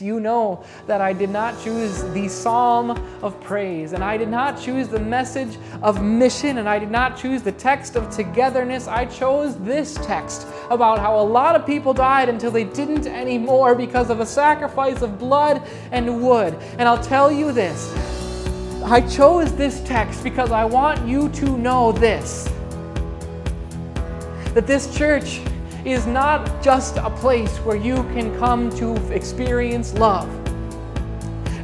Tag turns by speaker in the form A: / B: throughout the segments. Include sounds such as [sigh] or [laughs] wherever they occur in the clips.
A: You know that I did not choose the psalm of praise, and I did not choose the message of mission, and I did not choose the text of togetherness. I chose this text about how a lot of people died until they didn't anymore because of a sacrifice of blood and wood. And I'll tell you this I chose this text because I want you to know this that this church is not just a place where you can come to experience love.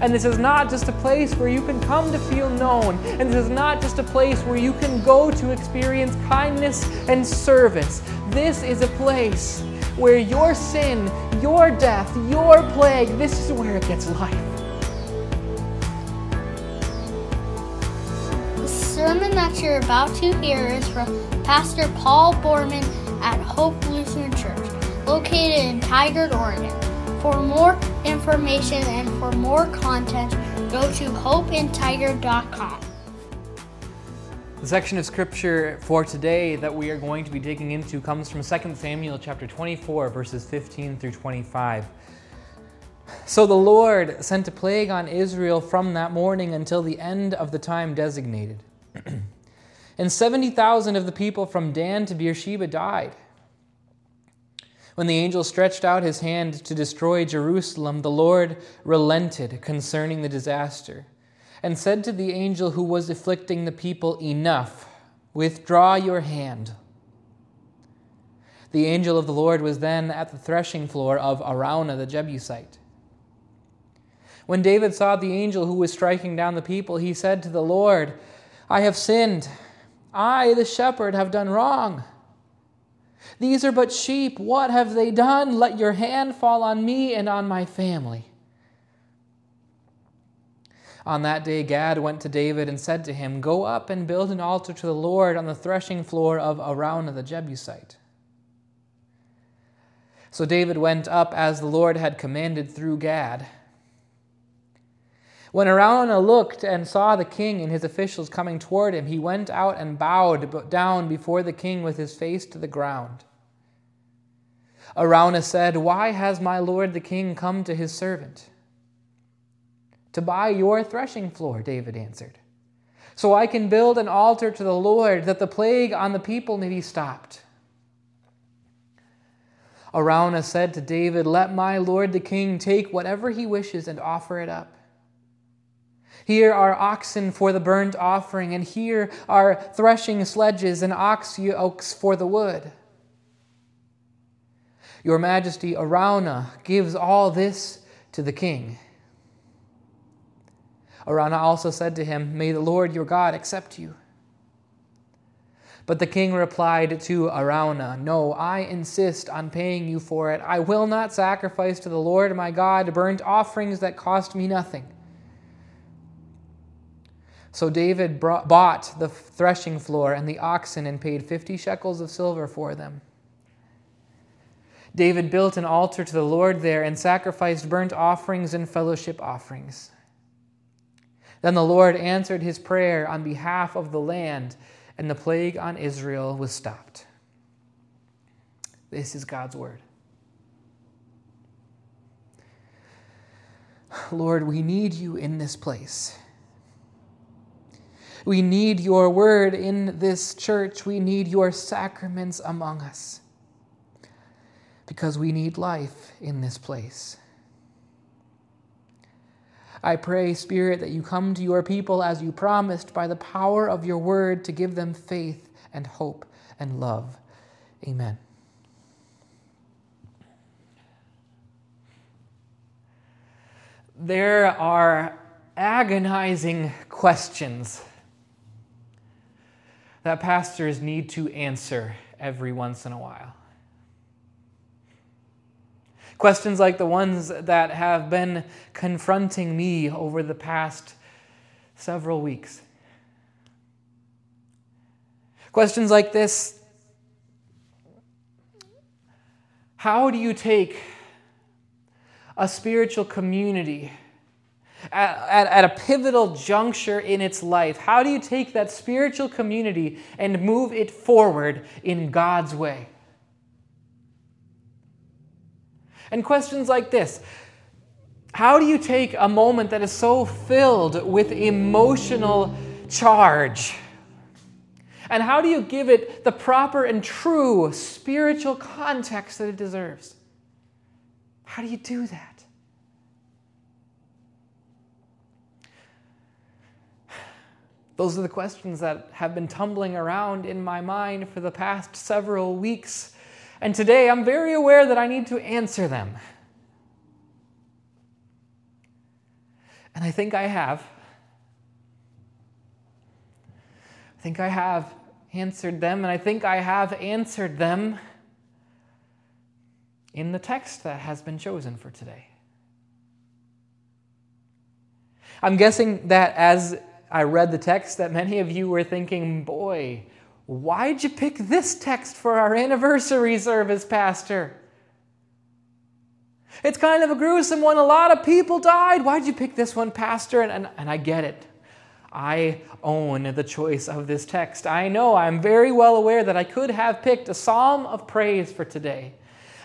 A: And this is not just a place where you can come to feel known. And this is not just a place where you can go to experience kindness and service. This is a place where your sin, your death, your plague, this is where it gets life.
B: The sermon that you're about to hear is from Pastor Paul Borman at Hope Lutheran Church, located in Tigard, Oregon. For more information and for more content, go to hopeintigard.com.
A: The section of scripture for today that we are going to be digging into comes from 2 Samuel chapter 24 verses 15 through 25. So the Lord sent a plague on Israel from that morning until the end of the time designated. [clears throat] and 70,000 of the people from Dan to Beersheba died. When the angel stretched out his hand to destroy Jerusalem, the Lord relented concerning the disaster and said to the angel who was afflicting the people, Enough, withdraw your hand. The angel of the Lord was then at the threshing floor of Araunah the Jebusite. When David saw the angel who was striking down the people, he said to the Lord, I have sinned. I, the shepherd, have done wrong. These are but sheep. What have they done? Let your hand fall on me and on my family. On that day, Gad went to David and said to him, Go up and build an altar to the Lord on the threshing floor of Araunah the Jebusite. So David went up as the Lord had commanded through Gad. When Araunah looked and saw the king and his officials coming toward him, he went out and bowed down before the king with his face to the ground. Araunah said, Why has my lord the king come to his servant? To buy your threshing floor, David answered, so I can build an altar to the Lord, that the plague on the people may be stopped. Araunah said to David, Let my lord the king take whatever he wishes and offer it up. Here are oxen for the burnt offering, and here are threshing sledges and ox yokes for the wood. Your Majesty, Araunah gives all this to the king. Araunah also said to him, May the Lord your God accept you. But the king replied to Araunah, No, I insist on paying you for it. I will not sacrifice to the Lord my God burnt offerings that cost me nothing. So David brought, bought the threshing floor and the oxen and paid fifty shekels of silver for them. David built an altar to the Lord there and sacrificed burnt offerings and fellowship offerings. Then the Lord answered his prayer on behalf of the land, and the plague on Israel was stopped. This is God's word. Lord, we need you in this place. We need your word in this church. We need your sacraments among us because we need life in this place. I pray, Spirit, that you come to your people as you promised by the power of your word to give them faith and hope and love. Amen. There are agonizing questions that pastors need to answer every once in a while. Questions like the ones that have been confronting me over the past several weeks. Questions like this How do you take a spiritual community at, at, a pivotal juncture in its life? How do you take that spiritual community and move it forward in God's way? And questions like this How do you take a moment that is so filled with emotional charge? And how do you give it the proper and true spiritual context that it deserves? How do you do that? Those are the questions that have been tumbling around in my mind for the past several weeks. And today I'm very aware that I need to answer them. And I think I have. I think I have answered them, and I think I have answered them in the text that has been chosen for today. I'm guessing that as I read the text, that many of you were thinking, boy, why'd you pick this text for our anniversary service, Pastor? It's kind of a gruesome one. A lot of people died. Why'd you pick this one, Pastor? And, and, and I get it. I own the choice of this text. I know, I'm very well aware that I could have picked a psalm of praise for today.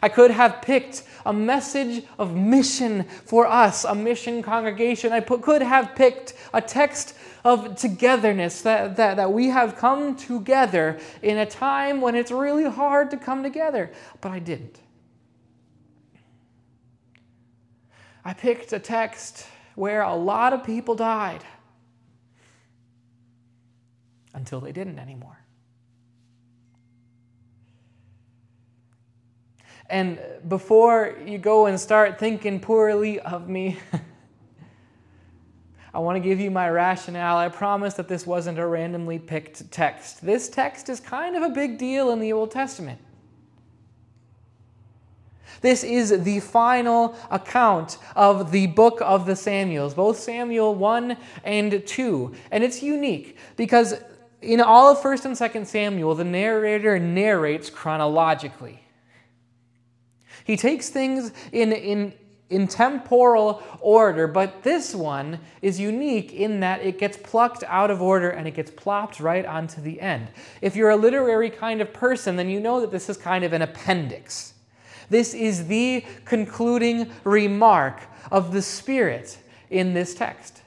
A: I could have picked a message of mission for us, a mission congregation. I put, could have picked a text of togetherness that, that, that we have come together in a time when it's really hard to come together, but I didn't. I picked a text where a lot of people died until they didn't anymore. And before you go and start thinking poorly of me, [laughs] I want to give you my rationale. I promise that this wasn't a randomly picked text. This text is kind of a big deal in the Old Testament. This is the final account of the book of the Samuels, both Samuel 1 and 2. And it's unique because in all of 1st and 2nd Samuel, the narrator narrates chronologically. He takes things in, in, in temporal order, but this one is unique in that it gets plucked out of order and it gets plopped right onto the end. If you're a literary kind of person, then you know that this is kind of an appendix. This is the concluding remark of the Spirit in this text.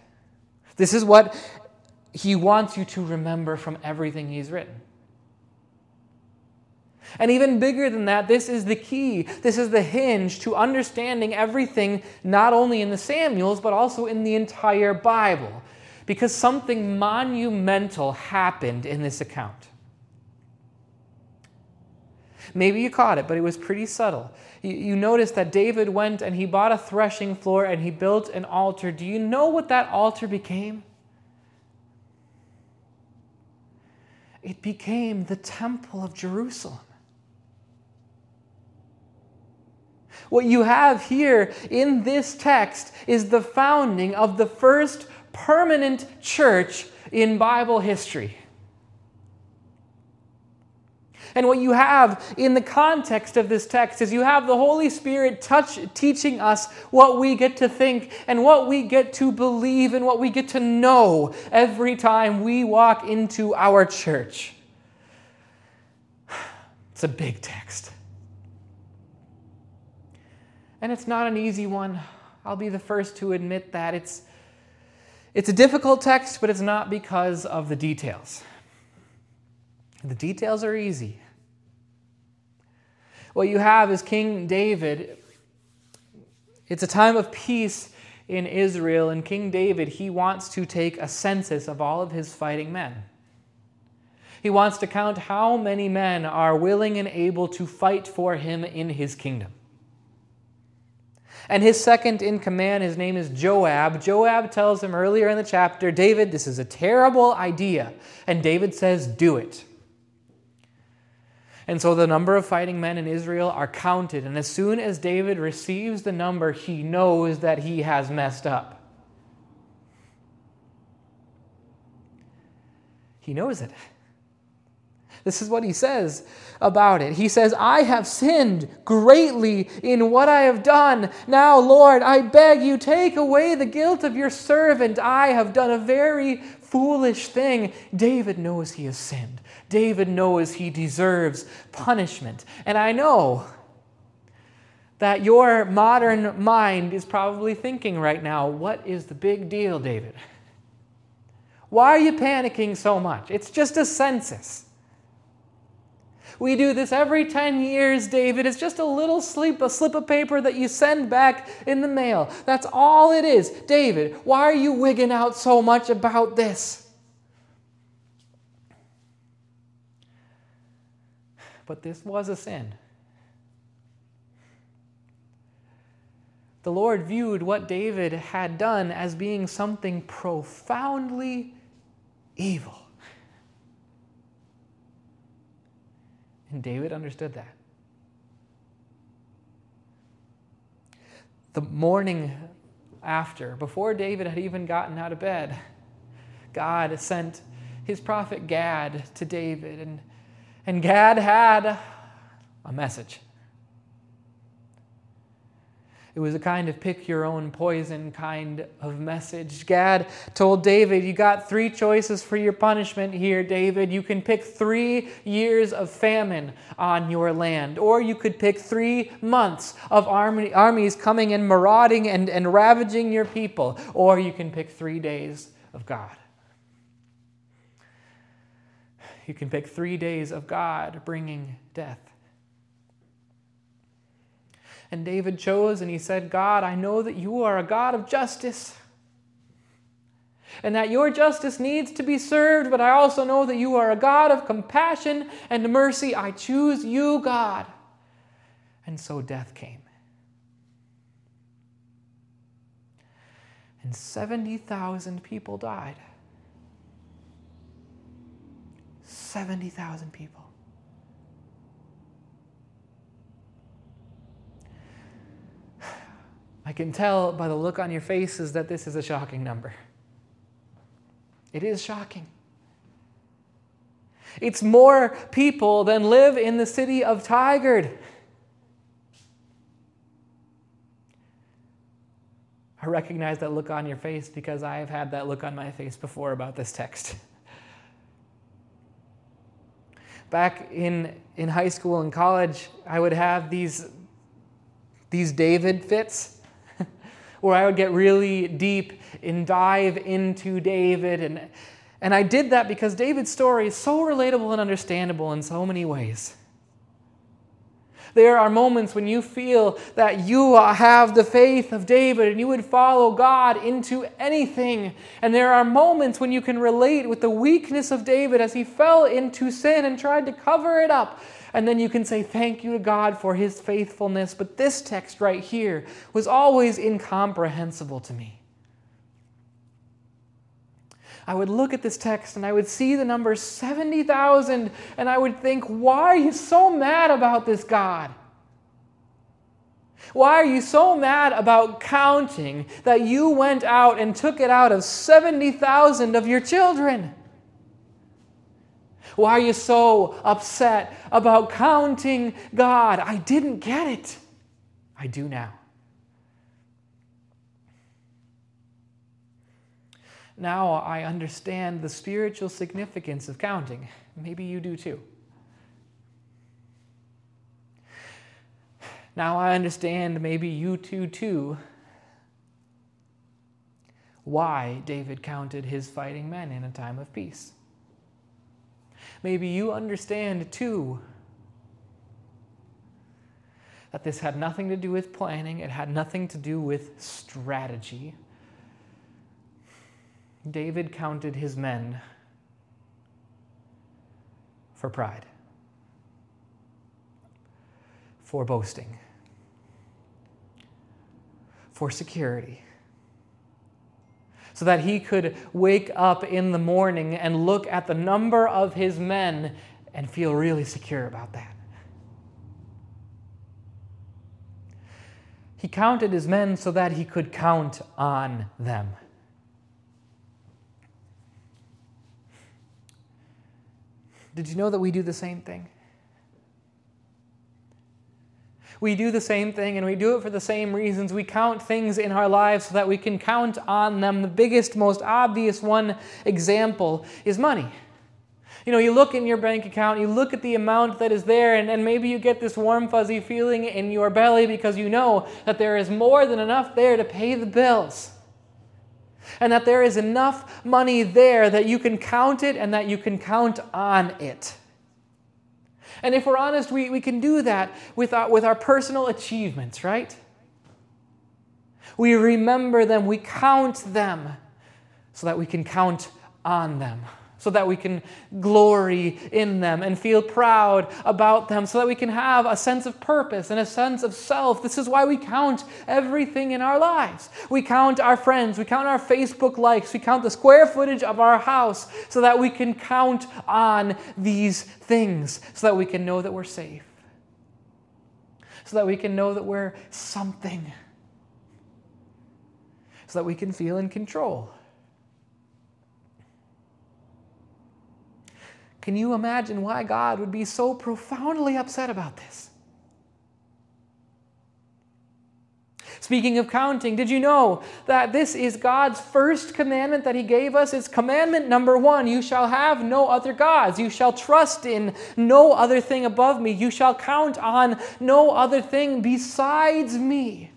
A: This is what he wants you to remember from everything he's written. And even bigger than that, this is the key. This is the hinge to understanding everything, not only in the Samuels, but also in the entire Bible. Because something monumental happened in this account. Maybe you caught it, but it was pretty subtle. You, you notice that David went and he bought a threshing floor and he built an altar. Do you know what that altar became? It became the temple of Jerusalem. What you have here in this text is the founding of the first permanent church in Bible history. And what you have in the context of this text is you have the Holy Spirit touch, teaching us what we get to think and what we get to believe and what we get to know every time we walk into our church. [sighs] It's a big text. And it's not an easy one. I'll be the first to admit that. It's, it's a difficult text, but it's not because of the details. The details are easy. What you have is King David. It's a time of peace in Israel, and King David, he wants to take a census of all of his fighting men. He wants to count how many men are willing and able to fight for him in his kingdom. And his second in command, his name is Joab. Joab tells him earlier in the chapter, David, this is a terrible idea. And David says, Do it. And so the number of fighting men in Israel are counted. And as soon as David receives the number, he knows that he has messed up. He knows it. This is what he says about it. He says, I have sinned greatly in what I have done. Now, Lord, I beg you, take away the guilt of your servant. I have done a very foolish thing. David knows he has sinned. David knows he deserves punishment. And I know that your modern mind is probably thinking right now what is the big deal, David? Why are you panicking so much? It's just a census. We do this every 10 years, David. It's just a little slip, a slip of paper that you send back in the mail. That's all it is. David, why are you wigging out so much about this? But this was a sin. The Lord viewed what David had done as being something profoundly evil. And David understood that. The morning after, before David had even gotten out of bed, God sent his prophet Gad to David, and, and Gad had a message. It was a kind of pick your own poison kind of message. Gad told David, You got three choices for your punishment here, David. You can pick three years of famine on your land, or you could pick three months of army, armies coming and marauding and, and ravaging your people, or you can pick three days of God. You can pick three days of God bringing death. And David chose and he said, God, I know that you are a God of justice and that your justice needs to be served, but I also know that you are a God of compassion and mercy. I choose you, God. And so death came. And 70,000 people died. 70,000 people. I can tell by the look on your faces that this is a shocking number. It is shocking. It's more people than live in the city of Tigard. I recognize that look on your face because I have had that look on my face before about this text. Back in, in high school and college, I would have these, these David fits where I would get really deep and dive into David. And, and I did that because David's story is so relatable and understandable in so many ways. There are moments when you feel that you uh, have the faith of David and you would follow God into anything. And there are moments when you can relate with the weakness of David as he fell into sin and tried to cover it up. And then you can say thank you to God for his faithfulness. But this text right here was always incomprehensible to me. I would look at this text and I would see the number 70,000 and I would think, why are you so mad about this God? Why are you so mad about counting that you went out and took it out of 70,000 of your children? Why are you so upset about counting God? I didn't get it. I do now. Now I understand the spiritual significance of counting. Maybe you do too. Now I understand, maybe you too, too, why David counted his fighting men in a time of peace. Maybe you understand too that this had nothing to do with planning, it had nothing to do with strategy. David counted his men for pride, for boasting, for security so that he could wake up in the morning and look at the number of his men and feel really secure about that. He counted his men so that he could count on them. Did you know that we do the same thing? We do the same thing and we do it for the same reasons. We count things in our lives so that we can count on them. The biggest, most obvious one example is money. You know, you look in your bank account, you look at the amount that is there, and, and maybe you get this warm, fuzzy feeling in your belly because you know that there is more than enough there to pay the bills. And that there is enough money there that you can count it and that you can count on it. And if we're honest, we, we can do that with our, with our personal achievements, right? We remember them, we count them so that we can count on them, so that we can glory in them and feel proud about them, so that we can have a sense of purpose and a sense of self. This is why we count everything in our lives. We count our friends, we count our Facebook likes, we count the square footage of our house, so that we can count on these things, so that we can know that we're safe, so that we can know that we're something so that we can feel in control. Can you imagine why God would be so profoundly upset about this? Speaking of counting, did you know that this is God's first commandment that He gave us? It's commandment number one You shall have no other gods. You shall trust in no other thing above me. You shall count on no other thing besides me.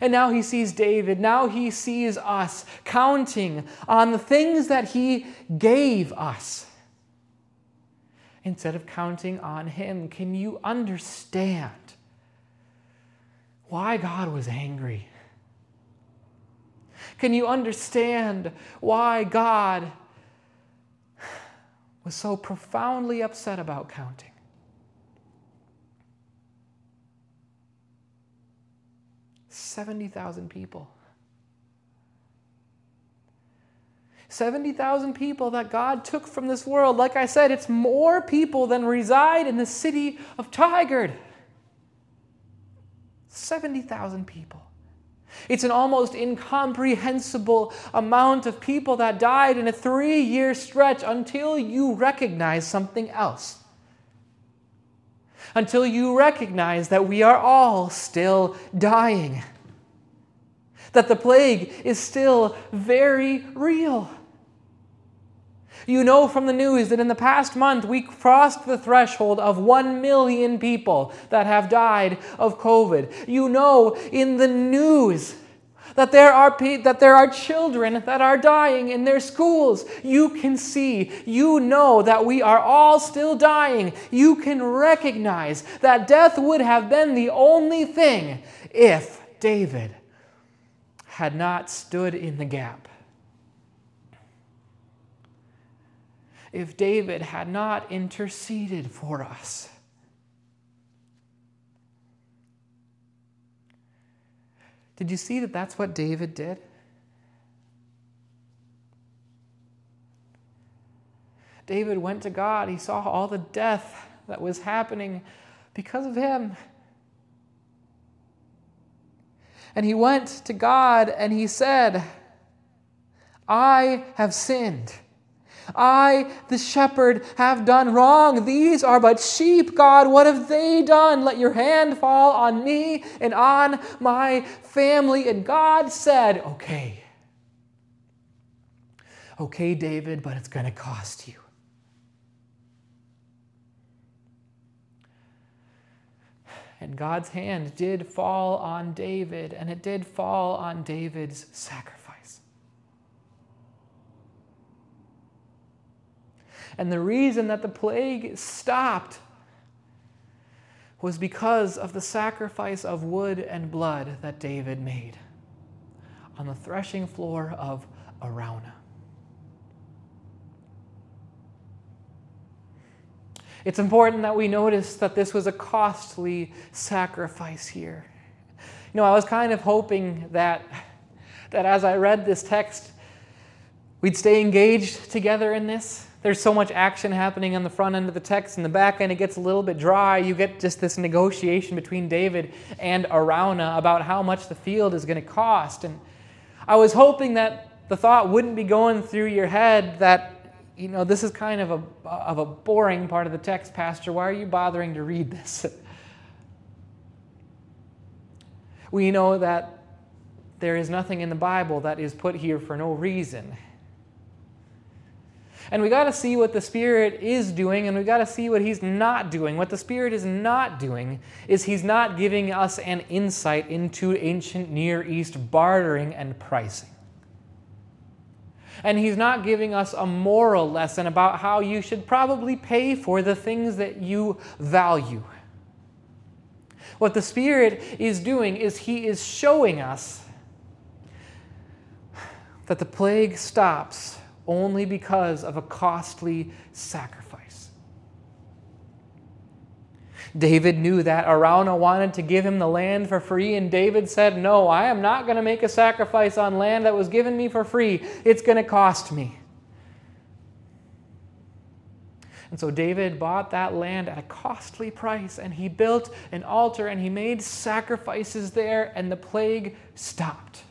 A: And now he sees David. Now he sees us counting on the things that he gave us instead of counting on him. Can you understand why God was angry? Can you understand why God was so profoundly upset about counting? 70,000 people. 70,000 people that God took from this world. Like I said, it's more people than reside in the city of Tigard. 70,000 people. It's an almost incomprehensible amount of people that died in a three year stretch until you recognize something else until you recognize that we are all still dying, that the plague is still very real. You know from the news that in the past month we crossed the threshold of 1 million people that have died of COVID. You know in the news that there are that there are children that are dying in their schools. You can see, you know that we are all still dying. You can recognize that death would have been the only thing if David had not stood in the gap. If David had not interceded for us. Did you see that that's what David did? David went to God. He saw all the death that was happening because of him. And he went to God and he said, I have sinned. I, the shepherd, have done wrong. These are but sheep, God. What have they done? Let your hand fall on me and on my family. And God said, Okay. Okay, David, but it's going to cost you. And God's hand did fall on David, and it did fall on David's sacrifice. And the reason that the plague stopped was because of the sacrifice of wood and blood that David made on the threshing floor of Araunah. It's important that we notice that this was a costly sacrifice here. You know, I was kind of hoping that, that as I read this text, we'd stay engaged together in this, there's so much action happening on the front end of the text. In the back end, it gets a little bit dry. You get just this negotiation between David and Araunah about how much the field is going to cost. And I was hoping that the thought wouldn't be going through your head that, you know, this is kind of a, of a boring part of the text, Pastor. Why are you bothering to read this? we know that there is nothing in the Bible that is put here for no reason. And we got to see what the Spirit is doing, and we got to see what He's not doing. What the Spirit is not doing is He's not giving us an insight into ancient Near East bartering and pricing. And He's not giving us a moral lesson about how you should probably pay for the things that you value. What the Spirit is doing is He is showing us that the plague stops only because of a costly sacrifice. David knew that. Araunah wanted to give him the land for free, and David said, No, I am not going to make a sacrifice on land that was given me for free. It's going to cost me. And so David bought that land at a costly price, and he built an altar and he made sacrifices there, and the plague stopped.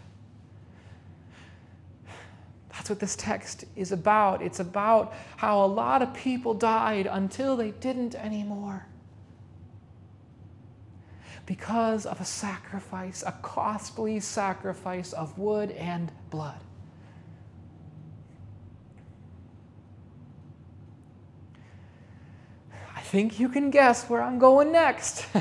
A: That's what this text is about. It's about how a lot of people died until they didn't anymore. Because of a sacrifice, a costly sacrifice of wood and blood. I think you can guess where I'm going next. [laughs]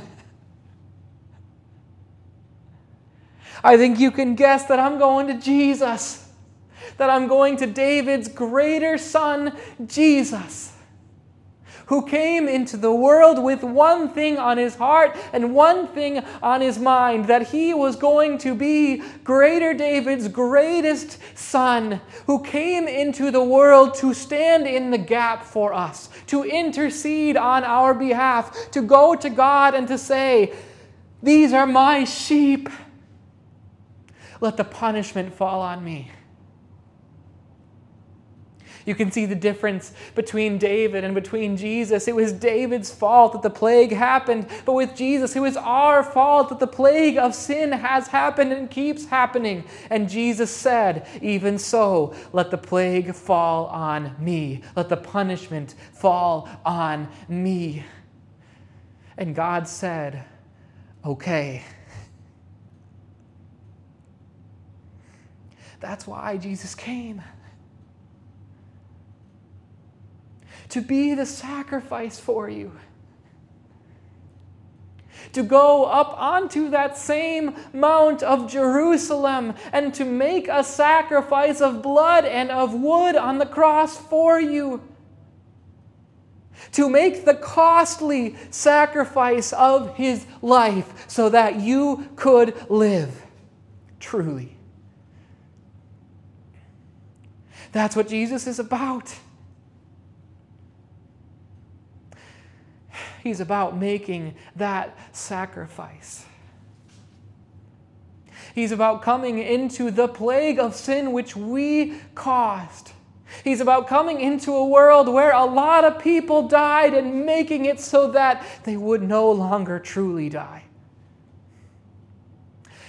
A: I think you can guess that I'm going to Jesus that I'm going to David's greater son, Jesus, who came into the world with one thing on his heart and one thing on his mind that he was going to be greater David's greatest son, who came into the world to stand in the gap for us, to intercede on our behalf, to go to God and to say, These are my sheep. Let the punishment fall on me. You can see the difference between David and between Jesus. It was David's fault that the plague happened, but with Jesus, it was our fault that the plague of sin has happened and keeps happening. And Jesus said, Even so, let the plague fall on me, let the punishment fall on me. And God said, Okay. That's why Jesus came. To be the sacrifice for you. To go up onto that same Mount of Jerusalem and to make a sacrifice of blood and of wood on the cross for you. To make the costly sacrifice of his life so that you could live truly. That's what Jesus is about. He's about making that sacrifice. He's about coming into the plague of sin which we caused. He's about coming into a world where a lot of people died and making it so that they would no longer truly die.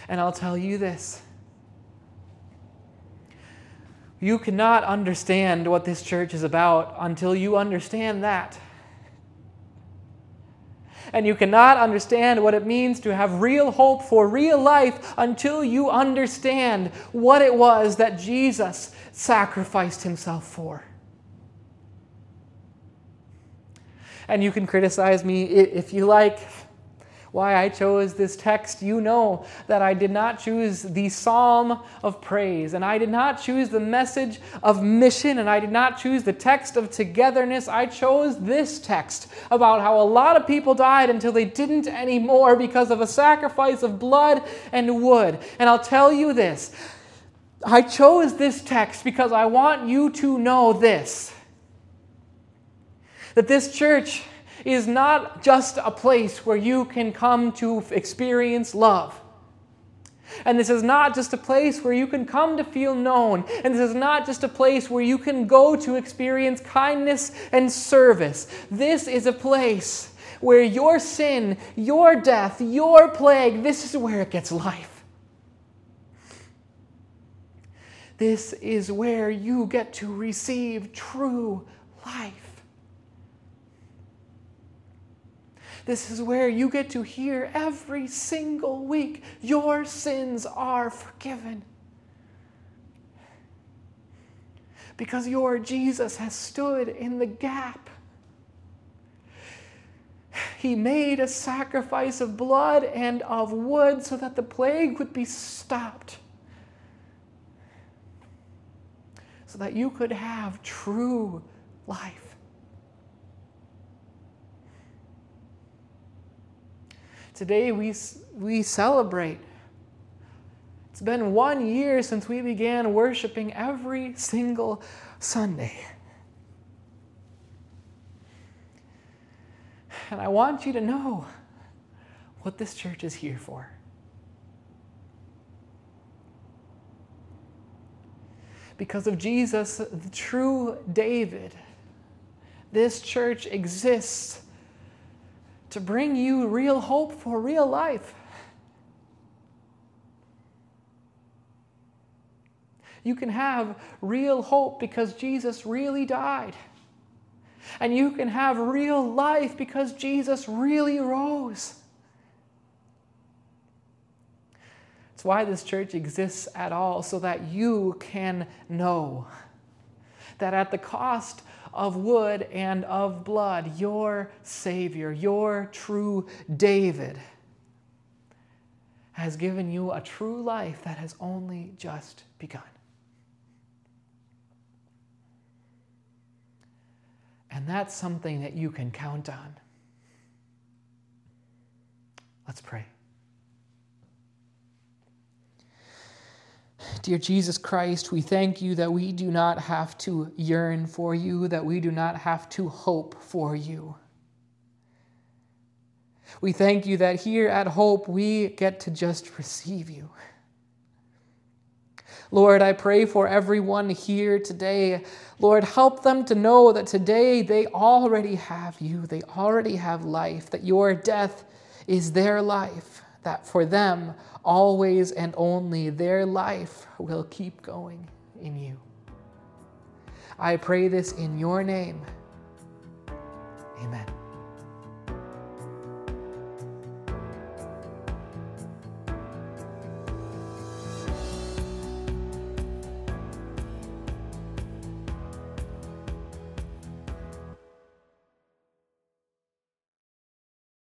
A: And I'll tell you this you cannot understand what this church is about until you understand that and you cannot understand what it means to have real hope for real life until you understand what it was that Jesus sacrificed himself for. And you can criticize me if you like why I chose this text, you know that I did not choose the psalm of praise, and I did not choose the message of mission, and I did not choose the text of togetherness. I chose this text about how a lot of people died until they didn't anymore because of a sacrifice of blood and wood. And I'll tell you this I chose this text because I want you to know this that this church is not just a place where you can come to experience love. And this is not just a place where you can come to feel known. And this is not just a place where you can go to experience kindness and service. This is a place where your sin, your death, your plague, this is where it gets life. This is where you get to receive true life. This is where you get to hear every single week your sins are forgiven. because your Jesus has stood in the gap. He made a sacrifice of blood and of wood so that the plague would be stopped. So that you could have true life. Today we, we celebrate. It's been one year since we began worshiping every single Sunday. And I want you to know what this church is here for. Because of Jesus, the true David, this church exists to bring you real hope for real life. You can have real hope because Jesus really died. And you can have real life because Jesus really rose. It's why this church exists at all, so that you can know that at the cost of wood and of blood, your Savior, your true David, has given you a true life that has only just begun. And that's something that you can count on. Let's pray. Dear Jesus Christ, we thank you that we do not have to yearn for you, that we do not have to hope for you. We thank you that here at Hope we get to just receive you. Lord, I pray for everyone here today. Lord, help them to know that today they already have you, they already have life, that your death is their life, that for them, always and only, their life will keep going in you. I pray this in your name. Amen.